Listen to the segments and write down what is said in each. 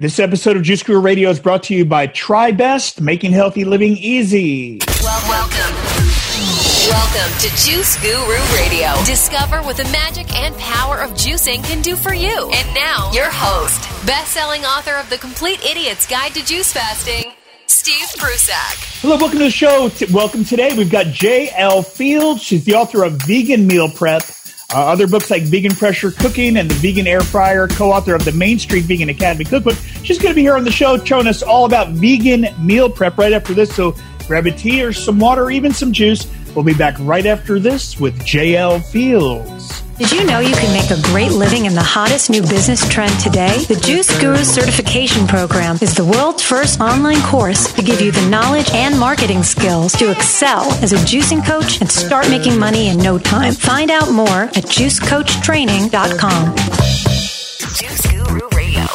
This episode of Juice Guru Radio is brought to you by TriBest, making healthy living easy. Well, welcome. Welcome to Juice Guru Radio. Discover what the magic and power of juicing can do for you. And now, your host, best-selling author of The Complete Idiot's Guide to Juice Fasting, Steve Prussack. Hello, welcome to the show. Welcome today. We've got J.L. Fields. She's the author of Vegan Meal Prep uh, other books like Vegan Pressure Cooking and The Vegan Air Fryer, co author of the Main Street Vegan Academy Cookbook. She's going to be here on the show showing us all about vegan meal prep right after this. So grab a tea or some water, or even some juice. We'll be back right after this with JL Fields. Did you know you can make a great living in the hottest new business trend today? The Juice Guru Certification Program is the world's first online course to give you the knowledge and marketing skills to excel as a juicing coach and start making money in no time. Find out more at juicecoachtraining.com. Juice Guru Radio.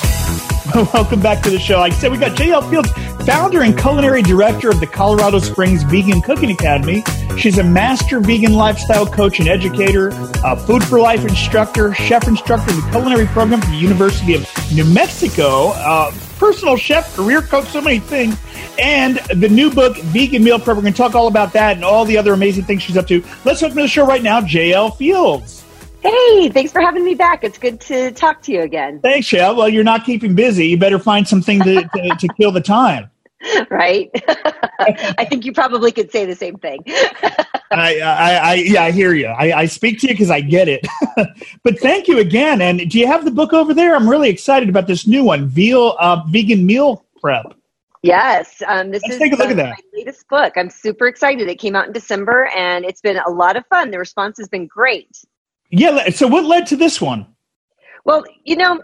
Welcome back to the show. Like I said, we got JL Fields, founder and culinary director of the Colorado Springs Vegan Cooking Academy. She's a master vegan lifestyle coach and educator, a food for life instructor, chef instructor in the culinary program from the University of New Mexico, uh, personal chef, career coach, so many things. And the new book, Vegan Meal Prep. We're going to talk all about that and all the other amazing things she's up to. Let's welcome to the show right now, JL Fields. Hey, thanks for having me back. It's good to talk to you again. Thanks, Shell. Well, you're not keeping busy. You better find something to, to, to kill the time. Right? I think you probably could say the same thing. I, I, I, yeah, I hear you. I, I speak to you because I get it. but thank you again. And do you have the book over there? I'm really excited about this new one, Veal uh, Vegan Meal Prep. Yes, um, this Let's is take a look uh, at that. my latest book. I'm super excited. It came out in December, and it's been a lot of fun. The response has been great. Yeah. So what led to this one? Well, you know,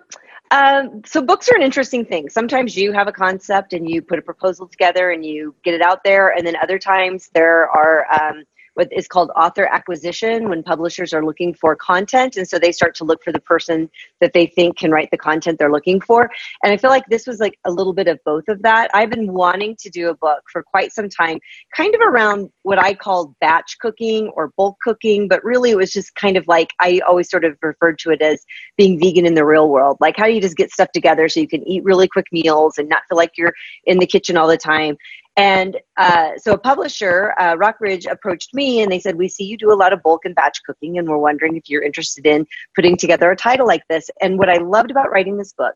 um, so books are an interesting thing. Sometimes you have a concept and you put a proposal together and you get it out there, and then other times there are um, what is called author acquisition when publishers are looking for content, and so they start to look for the person that they think can write the content they're looking for. And I feel like this was like a little bit of both of that. I've been wanting to do a book for quite some time, kind of around what I called batch cooking or bulk cooking, but really it was just kind of like I always sort of referred to it as being vegan in the real world. Like how do you just get stuff together so you can eat really quick meals and not feel like you're in the kitchen all the time. And uh, so a publisher, uh, Rockridge, approached me and they said, We see you do a lot of bulk and batch cooking, and we're wondering if you're interested in putting together a title like this. And what I loved about writing this book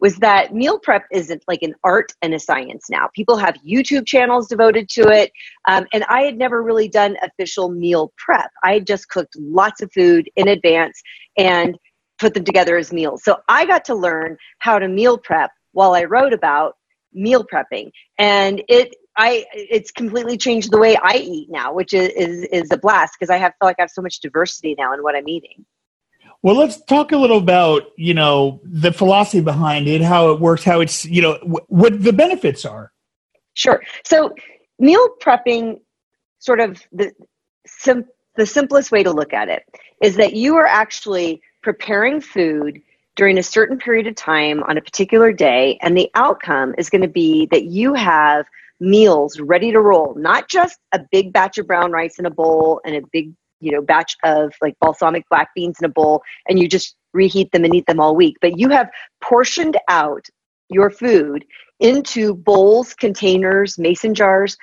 was that meal prep isn't like an art and a science now. People have YouTube channels devoted to it. Um, and I had never really done official meal prep. I had just cooked lots of food in advance and put them together as meals. So I got to learn how to meal prep while I wrote about meal prepping. And it, I, it's completely changed the way I eat now, which is, is, is a blast because I have feel like I have so much diversity now in what I'm eating. Well, let's talk a little about you know the philosophy behind it, how it works, how it's you know wh- what the benefits are. Sure. So meal prepping, sort of the sim- the simplest way to look at it is that you are actually preparing food during a certain period of time on a particular day, and the outcome is going to be that you have meals ready to roll, not just a big batch of brown rice in a bowl and a big you know batch of like balsamic black beans in a bowl and you just reheat them and eat them all week but you have portioned out your food into bowls containers mason jars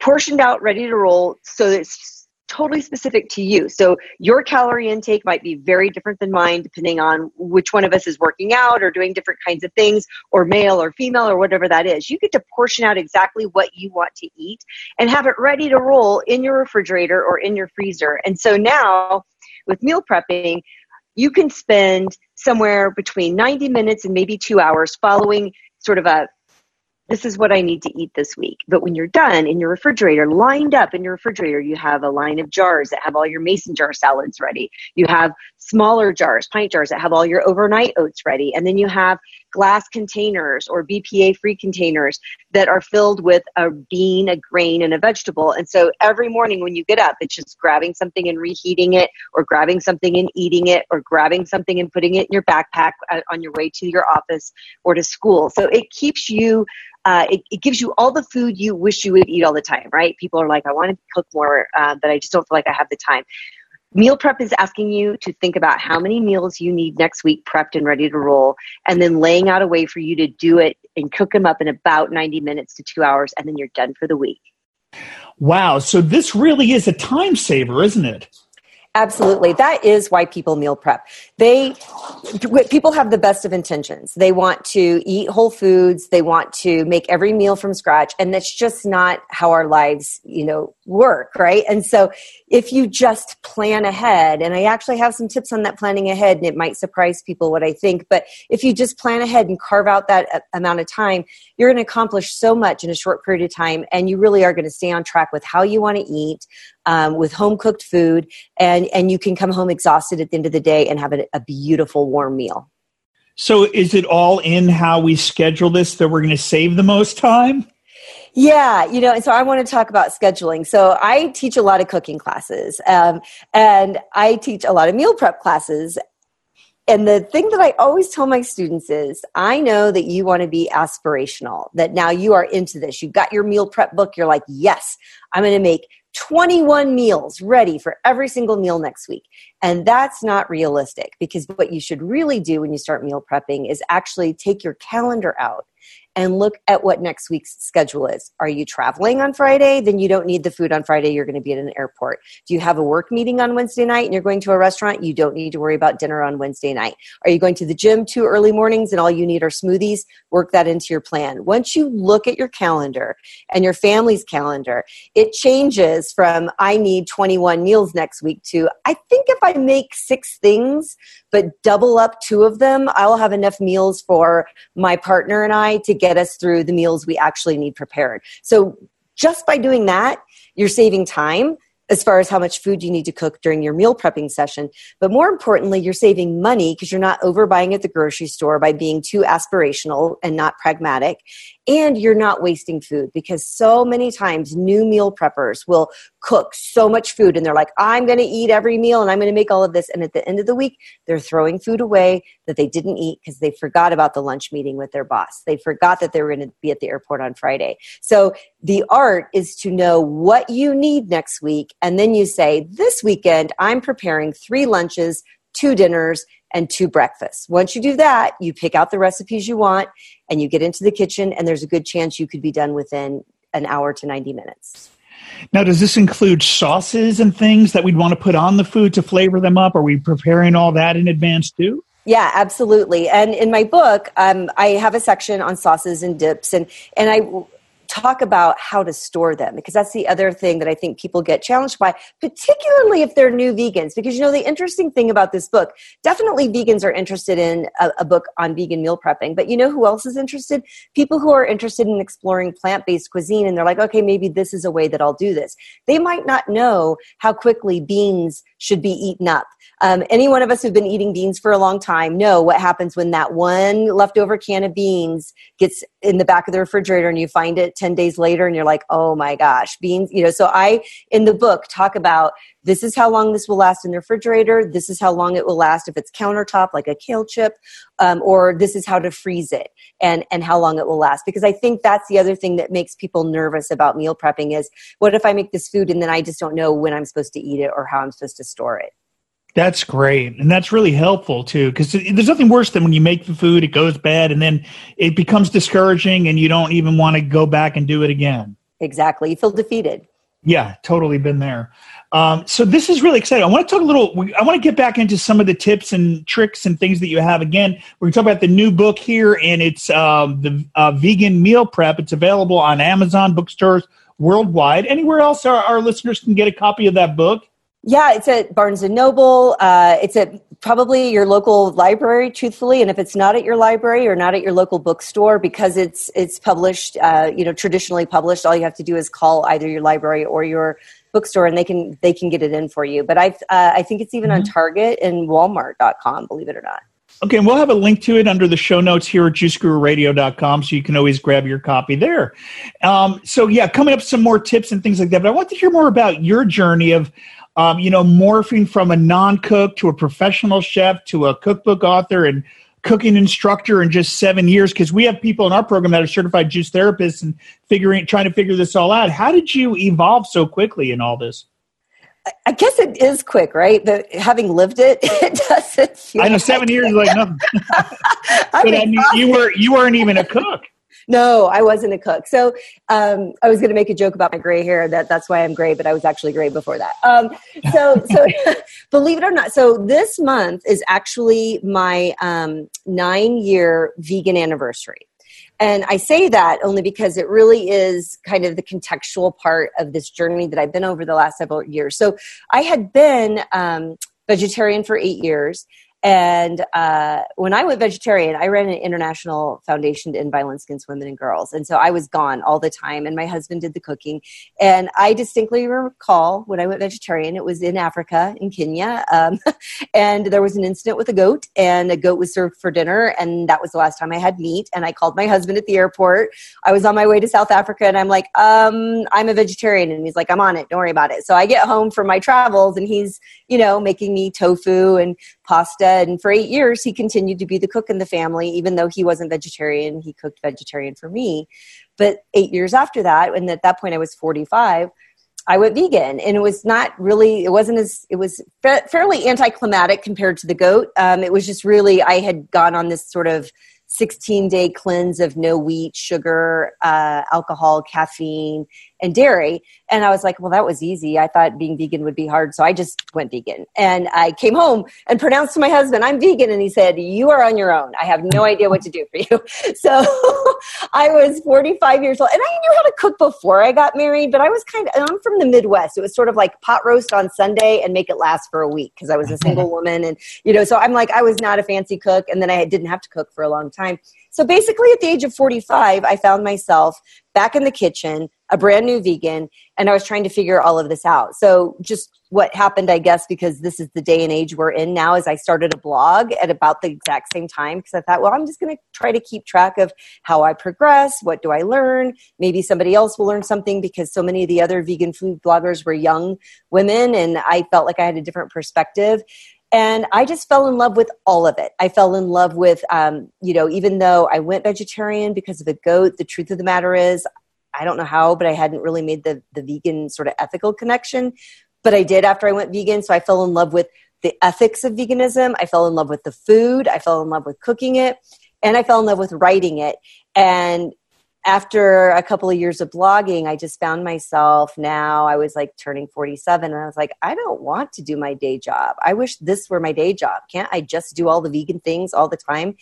portioned out ready to roll so it's totally specific to you so your calorie intake might be very different than mine depending on which one of us is working out or doing different kinds of things or male or female or whatever that is you get to portion out exactly what you want to eat and have it ready to roll in your refrigerator or in your freezer. And so now with meal prepping, you can spend somewhere between 90 minutes and maybe two hours following sort of a this is what I need to eat this week. But when you're done in your refrigerator, lined up in your refrigerator, you have a line of jars that have all your mason jar salads ready. You have smaller jars, pint jars that have all your overnight oats ready. And then you have glass containers or BPA free containers that are filled with a bean, a grain, and a vegetable. And so every morning when you get up, it's just grabbing something and reheating it, or grabbing something and eating it, or grabbing something and putting it in your backpack uh, on your way to your office or to school. So it keeps you uh, it, it, gives you all the food you wish you would eat all the time, right? People are like, I want to cook more, uh, but I just don't feel like I have the time. Meal prep is asking you to think about how many meals you need next week prepped and ready to roll, and then laying out a way for you to do it and cook them up in about 90 minutes to two hours, and then you're done for the week. Wow. So this really is a time saver, isn't it? Absolutely. That is why people meal prep. They people have the best of intentions. They want to eat whole foods, they want to make every meal from scratch, and that's just not how our lives, you know, work, right? And so if you just plan ahead, and I actually have some tips on that planning ahead, and it might surprise people what I think, but if you just plan ahead and carve out that uh, amount of time, you're going to accomplish so much in a short period of time, and you really are going to stay on track with how you want to eat, um, with home cooked food, and and you can come home exhausted at the end of the day and have a, a beautiful warm meal. So, is it all in how we schedule this that we're going to save the most time? Yeah, you know, and so I want to talk about scheduling. So I teach a lot of cooking classes, um, and I teach a lot of meal prep classes. And the thing that I always tell my students is I know that you want to be aspirational, that now you are into this. You've got your meal prep book. You're like, yes, I'm going to make 21 meals ready for every single meal next week. And that's not realistic because what you should really do when you start meal prepping is actually take your calendar out and look at what next week's schedule is. Are you traveling on Friday? Then you don't need the food on Friday. You're going to be at an airport. Do you have a work meeting on Wednesday night and you're going to a restaurant? You don't need to worry about dinner on Wednesday night. Are you going to the gym two early mornings and all you need are smoothies? Work that into your plan. Once you look at your calendar and your family's calendar, it changes from I need 21 meals next week to I think if I make six things, but double up two of them, I will have enough meals for my partner and I to get us through the meals we actually need prepared. So just by doing that, you're saving time as far as how much food you need to cook during your meal prepping session. But more importantly, you're saving money because you're not overbuying at the grocery store by being too aspirational and not pragmatic and you're not wasting food because so many times new meal preppers will cook so much food and they're like i'm going to eat every meal and i'm going to make all of this. And at the end of the week they're throwing food away that they didn't eat because they forgot about the lunch meeting with their boss. They forgot that they were going to be at the airport on friday. So the art is to know what you need next week. And then you say this weekend i'm preparing three lunches two dinners and two breakfasts. Once you do that, you pick out the recipes you want and you get into the kitchen, and there's a good chance you could be done within an hour to 90 minutes. Now, does this include sauces and things that we'd want to put on the food to flavor them up? Are we preparing all that in advance too? Yeah, absolutely. And in my book, um, I have a section on sauces and dips, and and I talk about how to store them because that's the other thing that I think people get challenged by, particularly if they're new vegans. Because you know, the interesting thing about this book, definitely vegans are interested in a, a book on vegan meal prepping, but you know who else is interested? People who are interested in exploring plant based cuisine and they're like, okay, maybe this is a way that I'll do this. They might not know how quickly beans should be eaten up um, any one of us who've been eating beans for a long time know what happens when that one leftover can of beans gets in the back of the refrigerator and you find it 10 days later and you're like, oh my gosh, beans, you know. So I, in the book, talk about this is how long this will last in the refrigerator, this is how long it will last if it's countertop, like a kale chip, um, or this is how to freeze it and, and how long it will last. Because I think that's the other thing that makes people nervous about meal prepping is what if I make this food and then I just don't know when I'm supposed to eat it or how I'm supposed to store it. That's great. And that's really helpful too, because there's nothing worse than when you make the food, it goes bad, and then it becomes discouraging and you don't even want to go back and do it again. Exactly. You feel defeated. Yeah, totally been there. Um, so this is really exciting. I want to talk a little, I want to get back into some of the tips and tricks and things that you have. Again, we're going to talk about the new book here, and it's um, the uh, Vegan Meal Prep. It's available on Amazon bookstores worldwide. Anywhere else our, our listeners can get a copy of that book? Yeah, it's at Barnes and Noble. Uh, it's at probably your local library, truthfully. And if it's not at your library or not at your local bookstore, because it's it's published, uh, you know, traditionally published, all you have to do is call either your library or your bookstore, and they can they can get it in for you. But I uh, I think it's even mm-hmm. on Target and Walmart.com. Believe it or not. Okay, and we'll have a link to it under the show notes here at juicegururadio.com so you can always grab your copy there. Um, so, yeah, coming up some more tips and things like that. But I want to hear more about your journey of um, you know, morphing from a non cook to a professional chef to a cookbook author and cooking instructor in just seven years because we have people in our program that are certified juice therapists and figuring trying to figure this all out how did you evolve so quickly in all this I guess it is quick, right? But having lived it, it doesn't. I know seven years is like nothing. but I mean, you were you weren't even a cook. No, I wasn't a cook. So um, I was going to make a joke about my gray hair. That that's why I'm gray, but I was actually gray before that. Um, so so believe it or not, so this month is actually my um, nine year vegan anniversary. And I say that only because it really is kind of the contextual part of this journey that I've been over the last several years. So I had been um, vegetarian for eight years. And uh, when I went vegetarian, I ran an international foundation to end violence against women and girls. And so I was gone all the time, and my husband did the cooking. And I distinctly recall when I went vegetarian, it was in Africa, in Kenya. Um, and there was an incident with a goat, and a goat was served for dinner. And that was the last time I had meat. And I called my husband at the airport. I was on my way to South Africa, and I'm like, um, I'm a vegetarian. And he's like, I'm on it. Don't worry about it. So I get home from my travels, and he's, you know, making me tofu and pasta and for eight years, he continued to be the cook in the family, even though he wasn't vegetarian. He cooked vegetarian for me. But eight years after that, and at that point I was 45, I went vegan, and it was not really. It wasn't as. It was fa- fairly anticlimactic compared to the goat. Um, it was just really. I had gone on this sort of 16 day cleanse of no wheat, sugar, uh, alcohol, caffeine, and dairy. And I was like, well, that was easy. I thought being vegan would be hard. So I just went vegan. And I came home and pronounced to my husband, I'm vegan. And he said, You are on your own. I have no idea what to do for you. So I was 45 years old. And I knew how to cook before I got married, but I was kind of, I'm from the Midwest. It was sort of like pot roast on Sunday and make it last for a week because I was a single woman. And, you know, so I'm like, I was not a fancy cook. And then I didn't have to cook for a long time. So basically, at the age of 45, I found myself back in the kitchen, a brand new vegan, and I was trying to figure all of this out. So, just what happened, I guess, because this is the day and age we're in now, is I started a blog at about the exact same time because I thought, well, I'm just going to try to keep track of how I progress. What do I learn? Maybe somebody else will learn something because so many of the other vegan food bloggers were young women, and I felt like I had a different perspective and i just fell in love with all of it i fell in love with um, you know even though i went vegetarian because of the goat the truth of the matter is i don't know how but i hadn't really made the the vegan sort of ethical connection but i did after i went vegan so i fell in love with the ethics of veganism i fell in love with the food i fell in love with cooking it and i fell in love with writing it and after a couple of years of blogging, I just found myself now, I was like turning 47, and I was like, I don't want to do my day job. I wish this were my day job. Can't I just do all the vegan things all the time?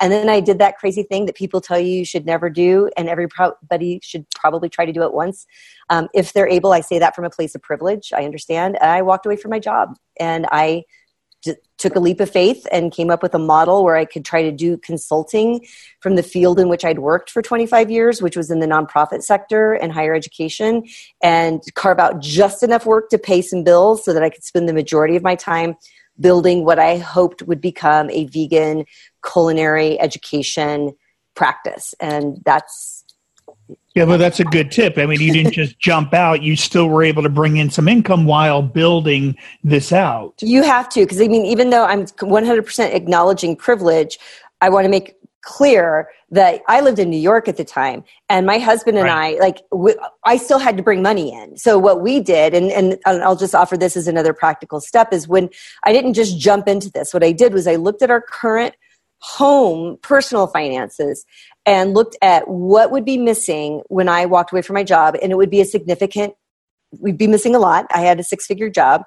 And then I did that crazy thing that people tell you you should never do, and everybody should probably try to do it once. Um, if they're able, I say that from a place of privilege. I understand. And I walked away from my job and I took a leap of faith and came up with a model where I could try to do consulting from the field in which I'd worked for 25 years, which was in the nonprofit sector and higher education, and carve out just enough work to pay some bills so that I could spend the majority of my time building what I hoped would become a vegan culinary education practice. And that's yeah, but that's a good tip. I mean, you didn't just jump out, you still were able to bring in some income while building this out. You have to, because I mean, even though I'm 100% acknowledging privilege, I want to make clear that I lived in New York at the time, and my husband and right. I, like, we, I still had to bring money in. So what we did, and, and I'll just offer this as another practical step, is when I didn't just jump into this. What I did was I looked at our current home personal finances and looked at what would be missing when I walked away from my job, and it would be a significant. We'd be missing a lot. I had a six figure job.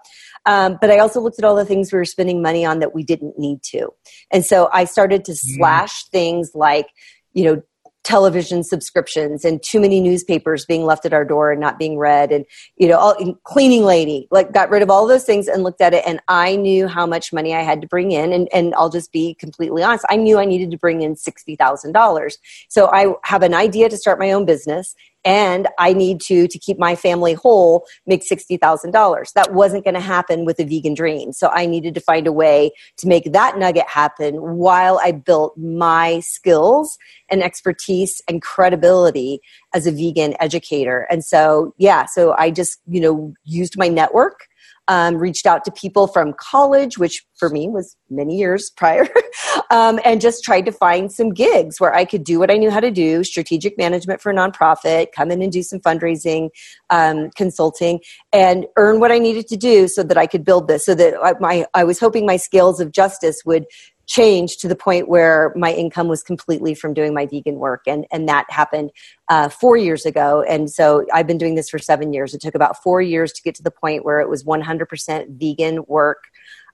Um, but I also looked at all the things we were spending money on that we didn't need to. And so I started to mm-hmm. slash things like, you know, television subscriptions and too many newspapers being left at our door and not being read and you know all cleaning lady like got rid of all those things and looked at it and i knew how much money i had to bring in and, and i'll just be completely honest i knew i needed to bring in $60000 so i have an idea to start my own business and I need to to keep my family whole make sixty thousand dollars. That wasn't going to happen with a vegan dream, so I needed to find a way to make that nugget happen while I built my skills and expertise and credibility as a vegan educator. And so, yeah, so I just you know used my network. Um, reached out to people from college, which for me was many years prior, um, and just tried to find some gigs where I could do what I knew how to do strategic management for a nonprofit, come in and do some fundraising, um, consulting, and earn what I needed to do so that I could build this. So that I, my, I was hoping my scales of justice would change to the point where my income was completely from doing my vegan work and and that happened uh, four years ago and so i've been doing this for seven years it took about four years to get to the point where it was 100% vegan work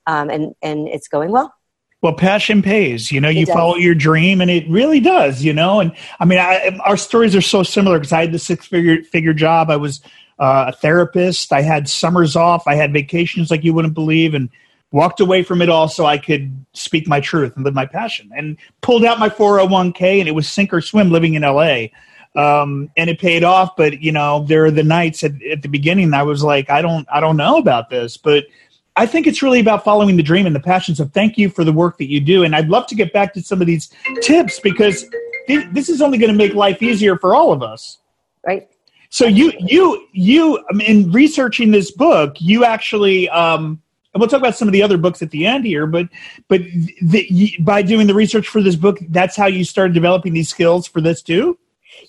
um, and and it's going well. Well, passion pays. You know, you follow your dream, and it really does. You know, and I mean, I, our stories are so similar because I had the six figure figure job. I was uh, a therapist. I had summers off. I had vacations like you wouldn't believe, and walked away from it all so I could speak my truth and live my passion. And pulled out my 401k, and it was sink or swim living in LA. Um, and it paid off. But you know, there are the nights at, at the beginning I was like, I don't, I don't know about this, but I think it's really about following the dream and the passion. So thank you for the work that you do. And I'd love to get back to some of these tips because this is only going to make life easier for all of us. Right. So you, you, you, I in researching this book, you actually, um, and we'll talk about some of the other books at the end here, but, but the, by doing the research for this book, that's how you started developing these skills for this too?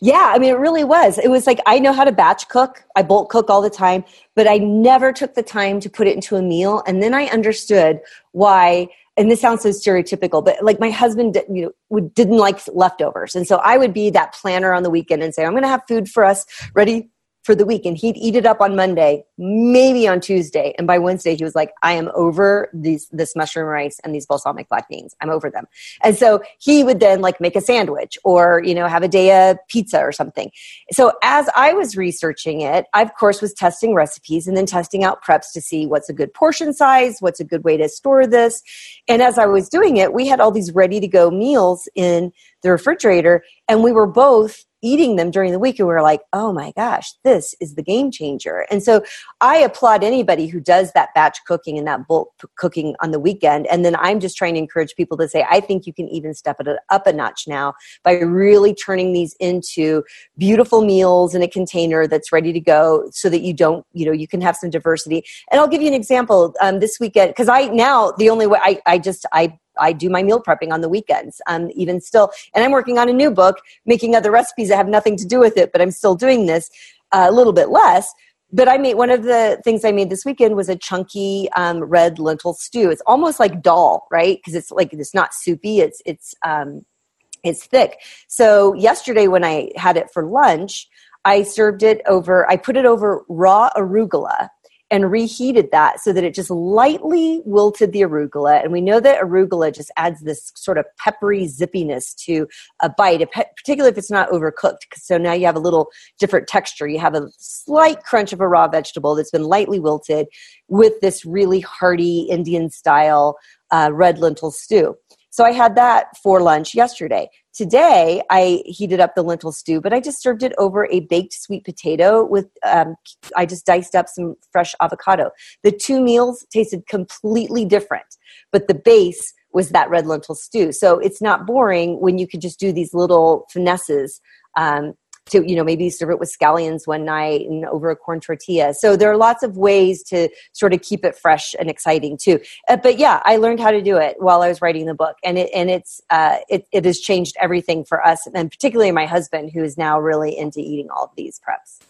Yeah, I mean, it really was. It was like I know how to batch cook. I bulk cook all the time, but I never took the time to put it into a meal. And then I understood why. And this sounds so stereotypical, but like my husband, you know, would, didn't like leftovers, and so I would be that planner on the weekend and say, "I'm going to have food for us ready for the week and he'd eat it up on Monday, maybe on Tuesday. And by Wednesday, he was like, I am over these, this mushroom rice and these balsamic black beans. I'm over them. And so he would then like make a sandwich or, you know, have a day of pizza or something. So as I was researching it, I of course was testing recipes and then testing out preps to see what's a good portion size, what's a good way to store this. And as I was doing it, we had all these ready to go meals in the refrigerator and we were both eating them during the week and we are like, oh my gosh, this is the game changer. And so I applaud anybody who does that batch cooking and that bulk cooking on the weekend. And then I'm just trying to encourage people to say, I think you can even step it up a notch now by really turning these into beautiful meals in a container that's ready to go so that you don't, you know, you can have some diversity. And I'll give you an example um, this weekend because I now the only way I, I just, I I do my meal prepping on the weekends, um, even still. And I'm working on a new book, making other recipes that have nothing to do with it, but I'm still doing this uh, a little bit less. But I made one of the things I made this weekend was a chunky um, red lentil stew. It's almost like dal, right? Because it's like it's not soupy. It's it's um, it's thick. So yesterday when I had it for lunch, I served it over. I put it over raw arugula and reheated that so that it just lightly wilted the arugula. And we know that arugula just adds this sort of peppery zippiness to a bite, particularly if it's not overcooked. So now you have a little different texture. You have a slight crunch of a raw vegetable that's been lightly wilted with this really hearty Indian style uh, red lentil stew. So I had that for lunch yesterday. Today, I heated up the lentil stew, but I just served it over a baked sweet potato with, um, I just diced up some fresh avocado. The two meals tasted completely different, but the base was that red lentil stew. So it's not boring when you could just do these little finesses um, to you know maybe serve it with scallions one night and over a corn tortilla. So there are lots of ways to sort of keep it fresh and exciting too. Uh, but yeah i learned how to do it while i was writing the book. And it and it's uh, it, it has changed everything for us and particularly my husband who is now really into eating all of these preps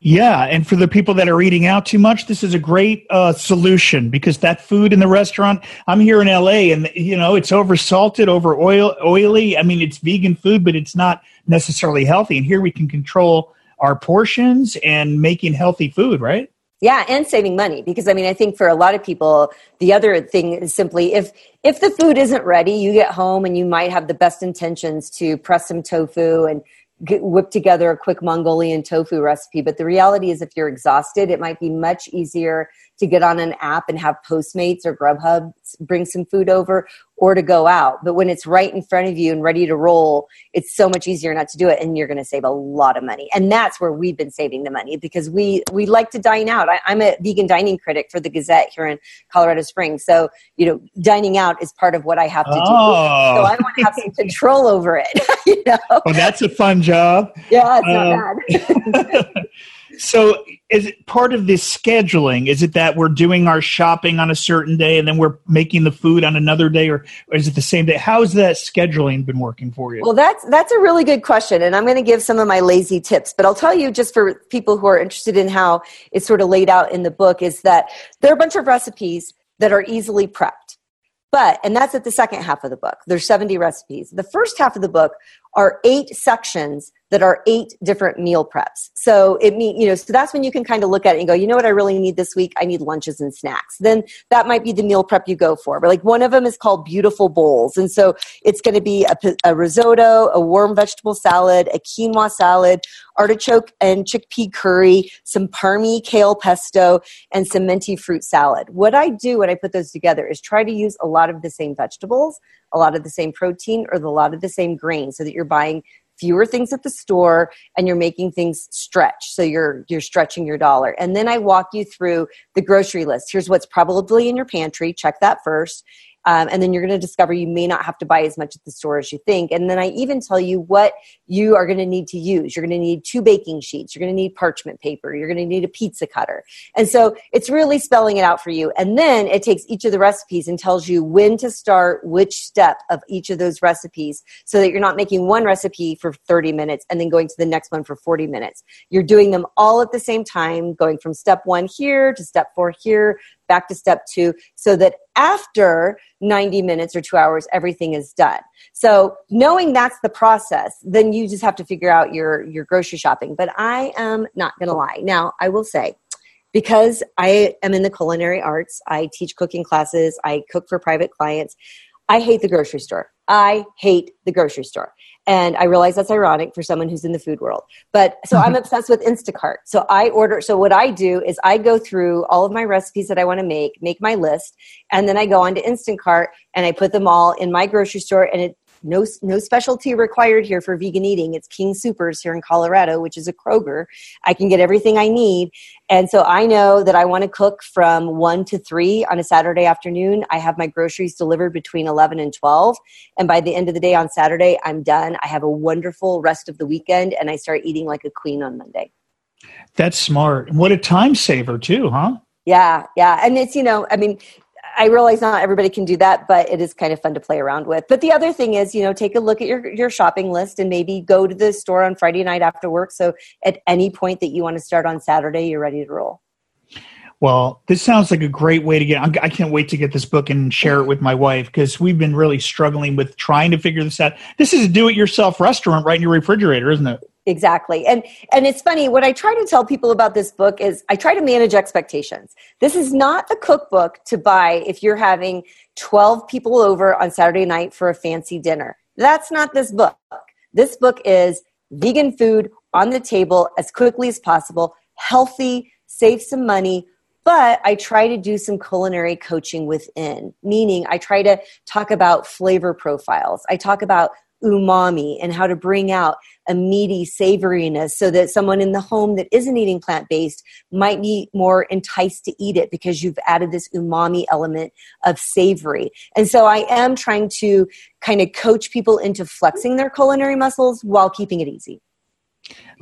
yeah, and for the people that are eating out too much, this is a great uh, solution because that food in the restaurant. I'm here in LA, and you know it's over salted, over oil, oily. I mean, it's vegan food, but it's not necessarily healthy. And here we can control our portions and making healthy food, right? Yeah, and saving money because I mean I think for a lot of people the other thing is simply if if the food isn't ready, you get home and you might have the best intentions to press some tofu and get, whip together a quick Mongolian tofu recipe. But the reality is, if you're exhausted, it might be much easier to get on an app and have Postmates or Grubhub bring some food over or to go out. But when it's right in front of you and ready to roll, it's so much easier not to do it and you're going to save a lot of money. And that's where we've been saving the money because we, we like to dine out. I, am a vegan dining critic for the Gazette here in Colorado Springs. So, you know, dining out is part of what I have to do. Oh. So I want to have some control over it. you know? Well, that's a fun job. Yeah, it's um, not bad. So, is it part of this scheduling? Is it that we're doing our shopping on a certain day and then we're making the food on another day, or, or is it the same day? How's that scheduling been working for you? Well, that's that's a really good question, and I'm going to give some of my lazy tips. But I'll tell you, just for people who are interested in how it's sort of laid out in the book, is that there are a bunch of recipes that are easily prepped. But, and that's at the second half of the book. There's 70 recipes. The first half of the book are eight sections that are eight different meal preps. So it mean, you know, so that's when you can kind of look at it and go, you know what I really need this week? I need lunches and snacks. Then that might be the meal prep you go for. But like one of them is called beautiful bowls. And so it's going to be a, a risotto, a warm vegetable salad, a quinoa salad, artichoke and chickpea curry, some parmy kale pesto, and some minty fruit salad. What I do when I put those together is try to use a lot of the same vegetables, a lot of the same protein, or a lot of the same grain so that you're buying fewer things at the store and you're making things stretch so you're you're stretching your dollar. And then i walk you through the grocery list. Here's what's probably in your pantry. Check that first um, and then you're going to discover you may not have to buy as much at the store as you think. And then I even tell you what you are going to need to use. You're going to need two baking sheets. You're going to need parchment paper. You're going to need a pizza cutter. And so it's really spelling it out for you. And then it takes each of the recipes and tells you when to start which step of each of those recipes so that you're not making one recipe for 30 minutes and then going to the next one for 40 minutes. You're doing them all at the same time, going from step one here to step four here, back to step two, so that after 90 minutes or two hours, everything is done. So knowing that's the process, then you just have to figure out your, your grocery shopping. But I am not going to lie. Now, I will say, because I am in the culinary arts, I teach cooking classes, I cook for private clients. I hate the grocery store. I hate the grocery store. And I realize that's ironic for someone who's in the food world. But so I'm obsessed with Instacart. So I order, so what I do is I go through all of my recipes that I want to make, make my list, and then I go onto Instacart and I put them all in my grocery store and it no no specialty required here for vegan eating. It's King Supers here in Colorado, which is a Kroger. I can get everything I need, and so I know that I want to cook from one to three on a Saturday afternoon. I have my groceries delivered between eleven and twelve, and by the end of the day on Saturday, I'm done. I have a wonderful rest of the weekend, and I start eating like a queen on Monday. That's smart. What a time saver too, huh? Yeah, yeah. And it's, you know, I mean, I realize not everybody can do that, but it is kind of fun to play around with. But the other thing is, you know, take a look at your, your shopping list and maybe go to the store on Friday night after work. So at any point that you want to start on Saturday, you're ready to roll. Well, this sounds like a great way to get. I can't wait to get this book and share it with my wife because we've been really struggling with trying to figure this out. This is a do-it-yourself restaurant right in your refrigerator, isn't it? Exactly. And and it's funny what i try to tell people about this book is i try to manage expectations. This is not the cookbook to buy if you're having 12 people over on saturday night for a fancy dinner. That's not this book. This book is vegan food on the table as quickly as possible healthy save some money but I try to do some culinary coaching within, meaning I try to talk about flavor profiles. I talk about umami and how to bring out a meaty savoriness so that someone in the home that isn't eating plant based might be more enticed to eat it because you've added this umami element of savory. And so I am trying to kind of coach people into flexing their culinary muscles while keeping it easy.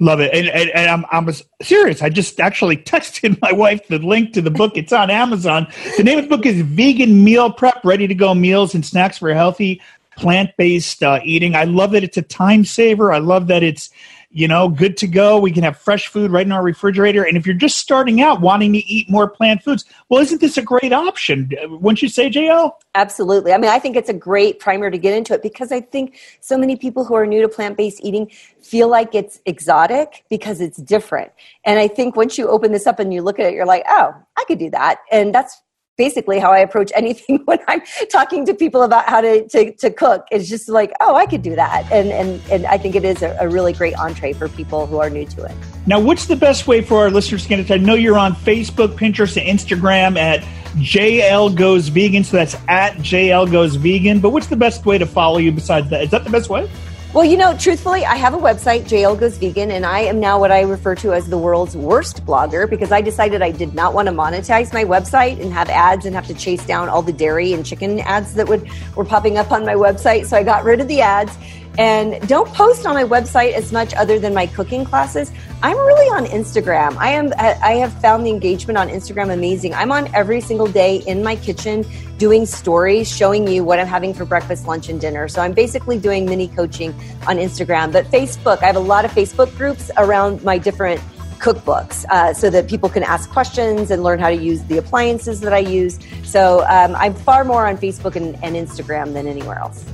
Love it, and, and, and I'm I'm serious. I just actually texted my wife the link to the book. It's on Amazon. The name of the book is Vegan Meal Prep: Ready to Go Meals and Snacks for Healthy plant based uh, eating. I love that it's a time saver. I love that it's you know good to go. We can have fresh food right in our refrigerator. And if you're just starting out wanting to eat more plant foods, well, isn't this a great option? Wouldn't you say, JL? Absolutely. I mean, I think it's a great primer to get into it because I think so many people who are new to plant based eating feel like it's exotic because it's different. And I think once you open this up and you look at it, you're like, oh, I could do that. And that's basically how I approach anything when I'm talking to people about how to, to, to, cook. It's just like, oh, I could do that. And, and, and I think it is a, a, really great entree for people who are new to it. Now, what's the best way for our listeners to get in touch? I know you're on Facebook, Pinterest, and Instagram at JL Goes Vegan. So that's at JL Goes Vegan. But what's the best way to follow you besides that? Is that the best way? Well, you know, truthfully, I have a website, JL Goes Vegan, and I am now what I refer to as the world's worst blogger because I decided I did not want to monetize my website and have ads and have to chase down all the dairy and chicken ads that would were popping up on my website. So I got rid of the ads and don't post on my website as much other than my cooking classes. I'm really on Instagram. I am I have found the engagement on Instagram amazing. I'm on every single day in my kitchen doing stories showing you what I'm having for breakfast, lunch and dinner. So I'm basically doing mini coaching on Instagram, but Facebook, I have a lot of Facebook groups around my different cookbooks uh, so that people can ask questions and learn how to use the appliances that I use. So um, I'm far more on Facebook and, and Instagram than anywhere else.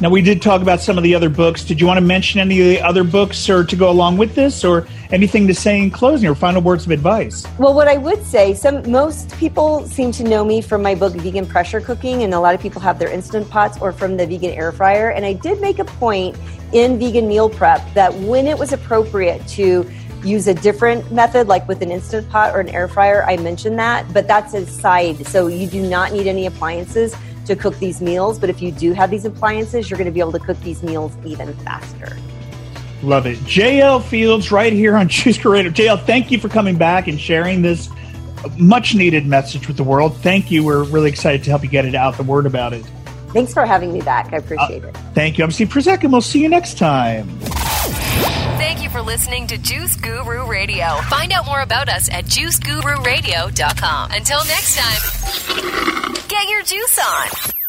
Now, we did talk about some of the other books. Did you want to mention any of the other books or to go along with this or anything to say in closing or final words of advice? Well, what I would say, some most people seem to know me from my book Vegan Pressure Cooking and a lot of people have their instant pots or from the vegan air fryer and I did make a point in vegan meal prep that when it was appropriate to use a different method like with an instant pot or an air fryer, I mentioned that, but that's a side. So you do not need any appliances to cook these meals. But if you do have these appliances, you're going to be able to cook these meals even faster. Love it. JL Fields right here on Juice Guru Radio. JL, thank you for coming back and sharing this much needed message with the world. Thank you. We're really excited to help you get it out, the word about it. Thanks for having me back. I appreciate uh, it. Thank you. I'm Steve Prussack, and we'll see you next time. Thank you for listening to Juice Guru Radio. Find out more about us at juicegururadio.com. Until next time, get your juice on.